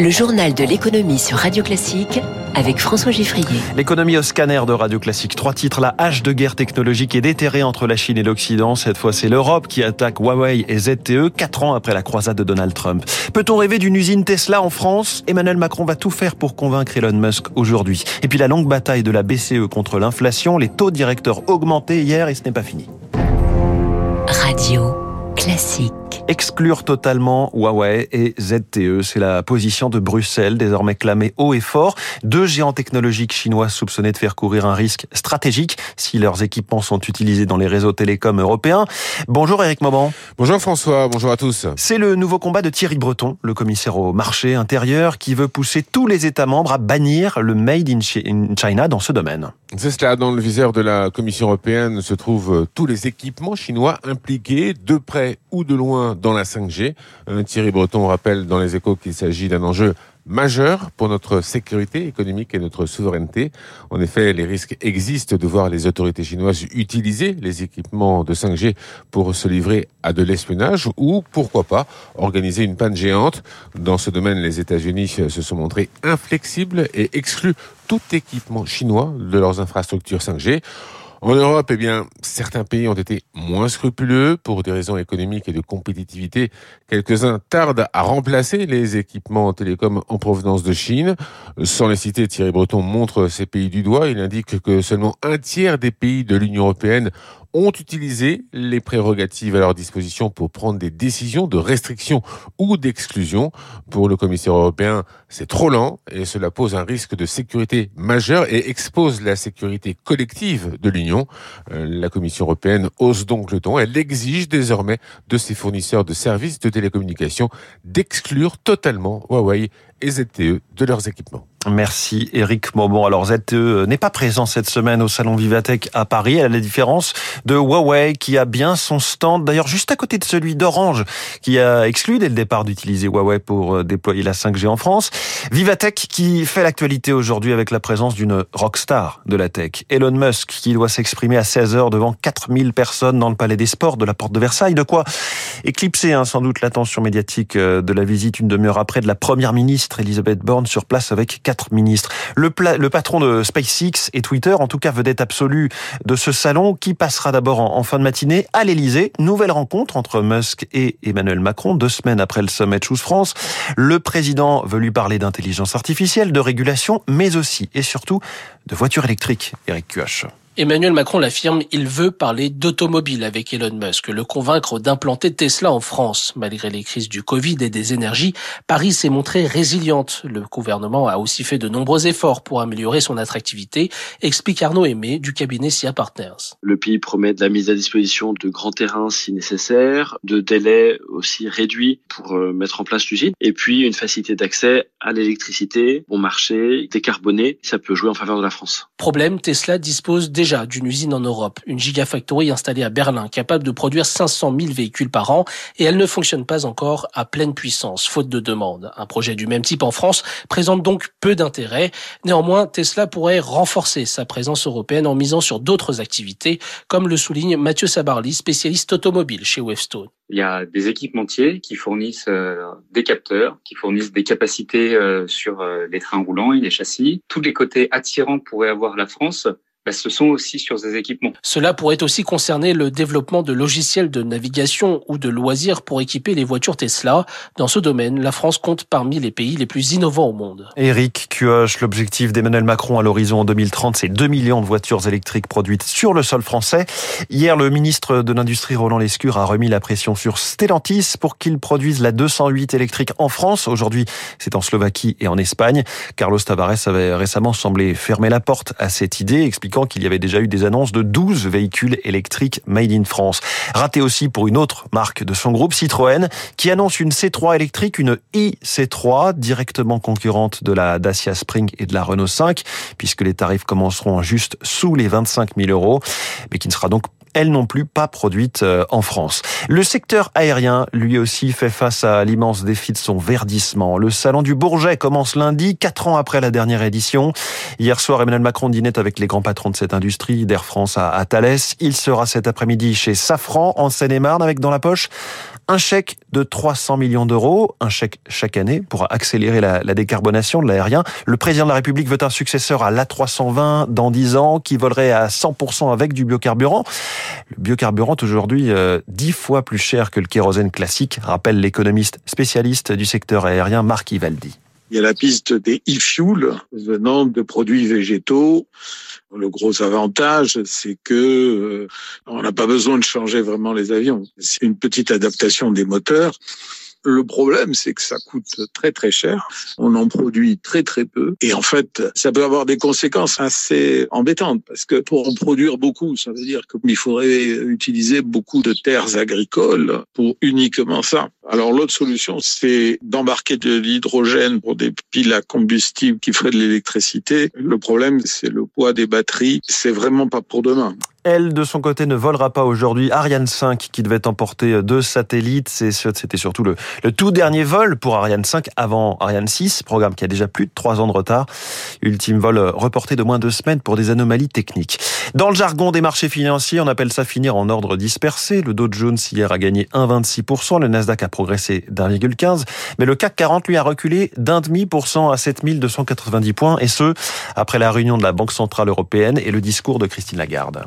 Le journal de l'économie sur Radio Classique avec François Giffrier. L'économie au scanner de Radio Classique. Trois titres. La hache de guerre technologique est déterrée entre la Chine et l'Occident. Cette fois, c'est l'Europe qui attaque Huawei et ZTE, quatre ans après la croisade de Donald Trump. Peut-on rêver d'une usine Tesla en France? Emmanuel Macron va tout faire pour convaincre Elon Musk aujourd'hui. Et puis la longue bataille de la BCE contre l'inflation, les taux directeurs augmentés hier et ce n'est pas fini. Radio Classique exclure totalement Huawei et ZTE. C'est la position de Bruxelles, désormais clamée haut et fort. Deux géants technologiques chinois soupçonnés de faire courir un risque stratégique si leurs équipements sont utilisés dans les réseaux télécoms européens. Bonjour Eric Mauban. Bonjour François, bonjour à tous. C'est le nouveau combat de Thierry Breton, le commissaire au marché intérieur, qui veut pousser tous les États membres à bannir le Made in China dans ce domaine. C'est cela, dans le viseur de la Commission européenne se trouvent tous les équipements chinois impliqués de près ou de loin dans la 5G. Euh, Thierry Breton rappelle dans les échos qu'il s'agit d'un enjeu majeur pour notre sécurité économique et notre souveraineté. En effet, les risques existent de voir les autorités chinoises utiliser les équipements de 5G pour se livrer à de l'espionnage ou, pourquoi pas, organiser une panne géante. Dans ce domaine, les États-Unis se sont montrés inflexibles et excluent tout équipement chinois de leurs infrastructures 5G. En Europe, eh bien, certains pays ont été moins scrupuleux pour des raisons économiques et de compétitivité. Quelques-uns tardent à remplacer les équipements télécoms en provenance de Chine. Sans les citer, Thierry Breton montre ces pays du doigt. Il indique que seulement un tiers des pays de l'Union européenne ont utilisé les prérogatives à leur disposition pour prendre des décisions de restriction ou d'exclusion. Pour le commissaire européen, c'est trop lent et cela pose un risque de sécurité majeur et expose la sécurité collective de l'Union. Euh, la Commission européenne hausse donc le ton. Elle exige désormais de ses fournisseurs de services de télécommunications d'exclure totalement Huawei et ZTE de leurs équipements. Merci Eric Maubon. Alors ZTE n'est pas présent cette semaine au salon Vivatech à Paris, à la différence de Huawei qui a bien son stand, d'ailleurs juste à côté de celui d'Orange, qui a exclu dès le départ d'utiliser Huawei pour euh, déployer la 5G en France. Vivatech qui fait l'actualité aujourd'hui avec la présence d'une rockstar de la tech, Elon Musk, qui doit s'exprimer à 16h devant 4000 personnes dans le Palais des Sports de la Porte de Versailles. De quoi éclipser hein, sans doute l'attention médiatique euh, de la visite une demi-heure après de la Première ministre Elisabeth Borne sur place avec quatre ministres. Le, patron de SpaceX et Twitter, en tout cas vedette absolue de ce salon, qui passera d'abord en, fin de matinée à l'Elysée. Nouvelle rencontre entre Musk et Emmanuel Macron, deux semaines après le sommet Choose France. Le président veut lui parler d'intelligence artificielle, de régulation, mais aussi et surtout de voitures électriques. Eric Cuoche. Emmanuel Macron l'affirme, il veut parler d'automobile avec Elon Musk, le convaincre d'implanter Tesla en France. Malgré les crises du Covid et des énergies, Paris s'est montré résiliente. Le gouvernement a aussi fait de nombreux efforts pour améliorer son attractivité, explique Arnaud Aimé du cabinet SIA Partners. Le pays promet de la mise à disposition de grands terrains si nécessaire, de délais aussi réduits pour euh, mettre en place l'usine, et puis une facilité d'accès à l'électricité, bon marché, décarboné, ça peut jouer en faveur de la France. Problème, Tesla dispose déjà d'une usine en Europe, une gigafactory installée à Berlin, capable de produire 500 000 véhicules par an, et elle ne fonctionne pas encore à pleine puissance, faute de demande. Un projet du même type en France présente donc peu d'intérêt. Néanmoins, Tesla pourrait renforcer sa présence européenne en misant sur d'autres activités, comme le souligne Mathieu Sabarly, spécialiste automobile chez Webstone. Il y a des équipementiers qui fournissent euh, des capteurs, qui fournissent des capacités euh, sur euh, les trains roulants et les châssis. Tous les côtés attirants pourraient avoir la France bah, ce sont aussi sur ces équipements. Cela pourrait aussi concerner le développement de logiciels de navigation ou de loisirs pour équiper les voitures Tesla. Dans ce domaine, la France compte parmi les pays les plus innovants au monde. Éric Cuoche, l'objectif d'Emmanuel Macron à l'horizon en 2030, c'est 2 millions de voitures électriques produites sur le sol français. Hier, le ministre de l'Industrie Roland Lescure a remis la pression sur Stellantis pour qu'il produise la 208 électrique en France. Aujourd'hui, c'est en Slovaquie et en Espagne. Carlos Tavares avait récemment semblé fermer la porte à cette idée, qu'il y avait déjà eu des annonces de 12 véhicules électriques made in France. Raté aussi pour une autre marque de son groupe, Citroën, qui annonce une C3 électrique, une iC3, directement concurrente de la Dacia Spring et de la Renault 5, puisque les tarifs commenceront juste sous les 25 000 euros, mais qui ne sera donc elle non plus pas produite euh, en France. Le secteur aérien, lui aussi, fait face à l'immense défi de son verdissement. Le salon du Bourget commence lundi, quatre ans après la dernière édition. Hier soir, Emmanuel Macron dînait avec les grands patrons de cette industrie, d'Air France à, Thales. Il sera cet après-midi chez Safran, en Seine-et-Marne, avec dans la poche Un chèque de 300 millions d'euros, un chèque chaque année pour accélérer la, décarbonation de l'aérien. Le président de la République veut un successeur à l'A320 dans 10 ans qui volerait à 100% avec du biocarburant. Le biocarburant aujourd'hui euh, 10 fois plus cher que le kérosène classique, rappelle l'économiste spécialiste du secteur aérien Marc Ivaldi. Il y a la piste des e-fuels venant de produits végétaux. Le gros avantage, c'est que euh, on n'a pas besoin de changer vraiment les avions. C'est une petite adaptation des moteurs. Le problème, c'est que ça coûte très très cher. On en produit très très peu. Et en fait, ça peut avoir des conséquences assez embêtantes parce que pour en produire beaucoup, ça veut dire qu'il faudrait utiliser beaucoup de terres agricoles pour uniquement ça. Alors l'autre solution, c'est d'embarquer de l'hydrogène pour des piles à combustible qui feraient de l'électricité. Le problème, c'est le poids des batteries. C'est vraiment pas pour demain. Elle, de son côté, ne volera pas aujourd'hui. Ariane 5, qui devait emporter deux satellites, c'était surtout le, tout dernier vol pour Ariane 5 avant Ariane 6, programme qui a déjà plus de trois ans de retard. Ultime vol reporté de moins de deux semaines pour des anomalies techniques. Dans le jargon des marchés financiers, on appelle ça finir en ordre dispersé. Le Dow Jones hier a gagné 1,26%, le Nasdaq a progressé d'1,15%, mais le CAC 40 lui a reculé d'un demi pour cent à 7290 points, et ce, après la réunion de la Banque Centrale Européenne et le discours de Christine Lagarde.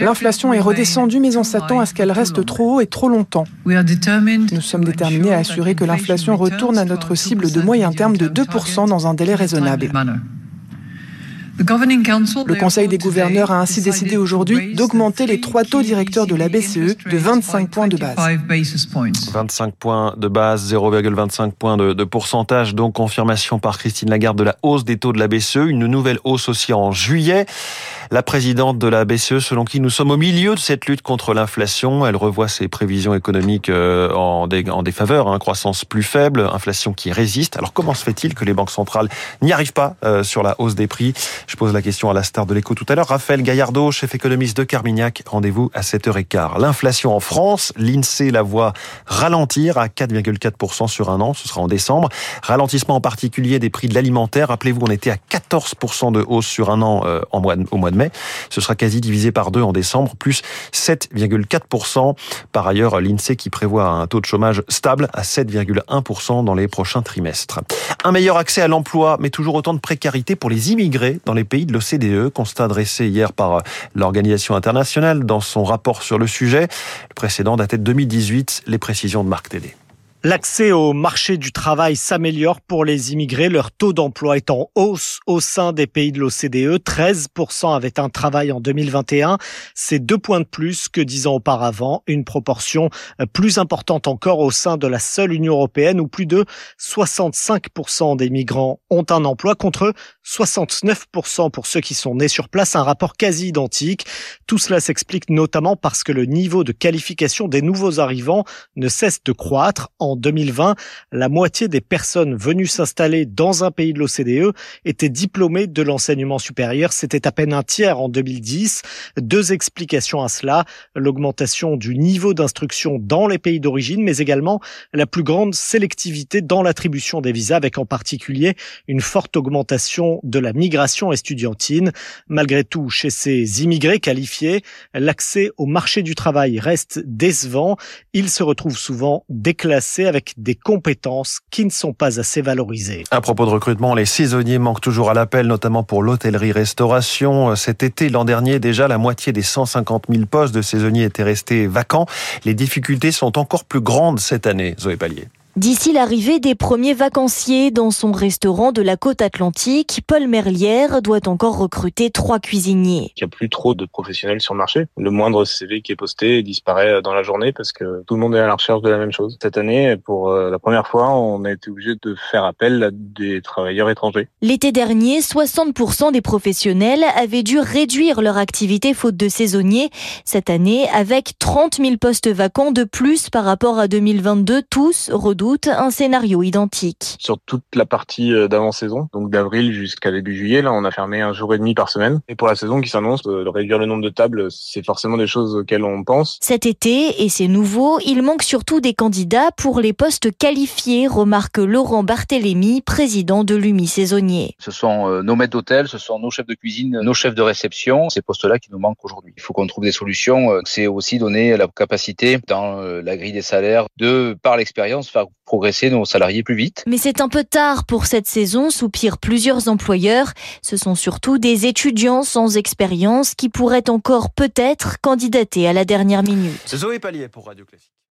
L'inflation est redescendue, mais on s'attend à ce qu'elle reste trop haut et trop longtemps. Nous sommes déterminés à assurer que l'inflation retourne à notre cible de moyen terme de 2% dans un délai raisonnable. Le Conseil des gouverneurs a ainsi décidé aujourd'hui d'augmenter les trois taux directeurs de la BCE de 25 points de base. 25 points de base, 0,25 points de, de, pourcentage, donc confirmation par Christine Lagarde de la hausse des taux de la BCE, une nouvelle hausse aussi en juillet. La présidente de la BCE, selon qui nous sommes au milieu de cette lutte contre l'inflation, elle revoit ses prévisions économiques en, dé, en défaveur, hein, croissance plus faible, inflation qui résiste. Alors comment se fait-il que les banques centrales n'y arrivent pas euh, sur la hausse des prix? Je pose la question à la star de l'écho tout à l'heure. Raphaël Gaillardot, chef économiste de Carmignac, rendez-vous à 7h15. L'inflation en France, l'INSEE la voit ralentir à 4,4% sur un an, ce sera en décembre. Ralentissement en particulier des prix de l'alimentaire. Rappelez-vous, on était à 14% de hausse sur un an euh, au mois de mai. Ce sera quasi divisé par deux en décembre, plus 7,4%. Par ailleurs, l'INSEE qui prévoit un taux de chômage stable à 7,1% dans les prochains trimestres. Un meilleur accès à l'emploi, mais toujours autant de précarité pour les immigrés dans les pays de l'OCDE, constat dressé hier par l'organisation internationale dans son rapport sur le sujet. Le précédent datait de 2018, les précisions de Marc Tédé. L'accès au marché du travail s'améliore pour les immigrés. Leur taux d'emploi est en hausse au sein des pays de l'OCDE. 13% avaient un travail en 2021. C'est deux points de plus que dix ans auparavant. Une proportion plus importante encore au sein de la seule Union européenne où plus de 65% des migrants ont un emploi contre 69% pour ceux qui sont nés sur place. Un rapport quasi identique. Tout cela s'explique notamment parce que le niveau de qualification des nouveaux arrivants ne cesse de croître. En 2020, la moitié des personnes venues s'installer dans un pays de l'OCDE étaient diplômées de l'enseignement supérieur. C'était à peine un tiers en 2010. Deux explications à cela. L'augmentation du niveau d'instruction dans les pays d'origine, mais également la plus grande sélectivité dans l'attribution des visas, avec en particulier une forte augmentation de la migration estudiantine. Malgré tout, chez ces immigrés qualifiés, l'accès au marché du travail reste décevant. Ils se retrouvent souvent déclassés avec des compétences qui ne sont pas assez valorisées. À propos de recrutement, les saisonniers manquent toujours à l'appel, notamment pour l'hôtellerie-restauration. Cet été, l'an dernier, déjà, la moitié des 150 000 postes de saisonniers étaient restés vacants. Les difficultés sont encore plus grandes cette année, Zoé Pallier. D'ici l'arrivée des premiers vacanciers dans son restaurant de la côte atlantique, Paul Merlière doit encore recruter trois cuisiniers. Il n'y a plus trop de professionnels sur le marché. Le moindre CV qui est posté disparaît dans la journée parce que tout le monde est à la recherche de la même chose. Cette année, pour la première fois, on a été obligé de faire appel à des travailleurs étrangers. L'été dernier, 60% des professionnels avaient dû réduire leur activité faute de saisonniers. Cette année, avec 30 000 postes vacants de plus par rapport à 2022, tous redoutent doute un scénario identique. Sur toute la partie euh, d'avant-saison, donc d'avril jusqu'à début juillet, là, on a fermé un jour et demi par semaine. Et pour la saison qui s'annonce, euh, de réduire le nombre de tables, c'est forcément des choses auxquelles on pense. Cet été, et c'est nouveau, il manque surtout des candidats pour les postes qualifiés, remarque Laurent Barthélémy, président de l'UMI saisonnier. Ce sont euh, nos maîtres d'hôtel, ce sont nos chefs de cuisine, nos chefs de réception, ces postes-là qui nous manquent aujourd'hui. Il faut qu'on trouve des solutions. C'est aussi donner la capacité dans la grille des salaires de, par l'expérience, faire progresser nos salariés plus vite. Mais c'est un peu tard pour cette saison, soupirent plusieurs employeurs. Ce sont surtout des étudiants sans expérience qui pourraient encore peut-être candidater à la dernière minute. Zoé Pallier pour Radio Classique.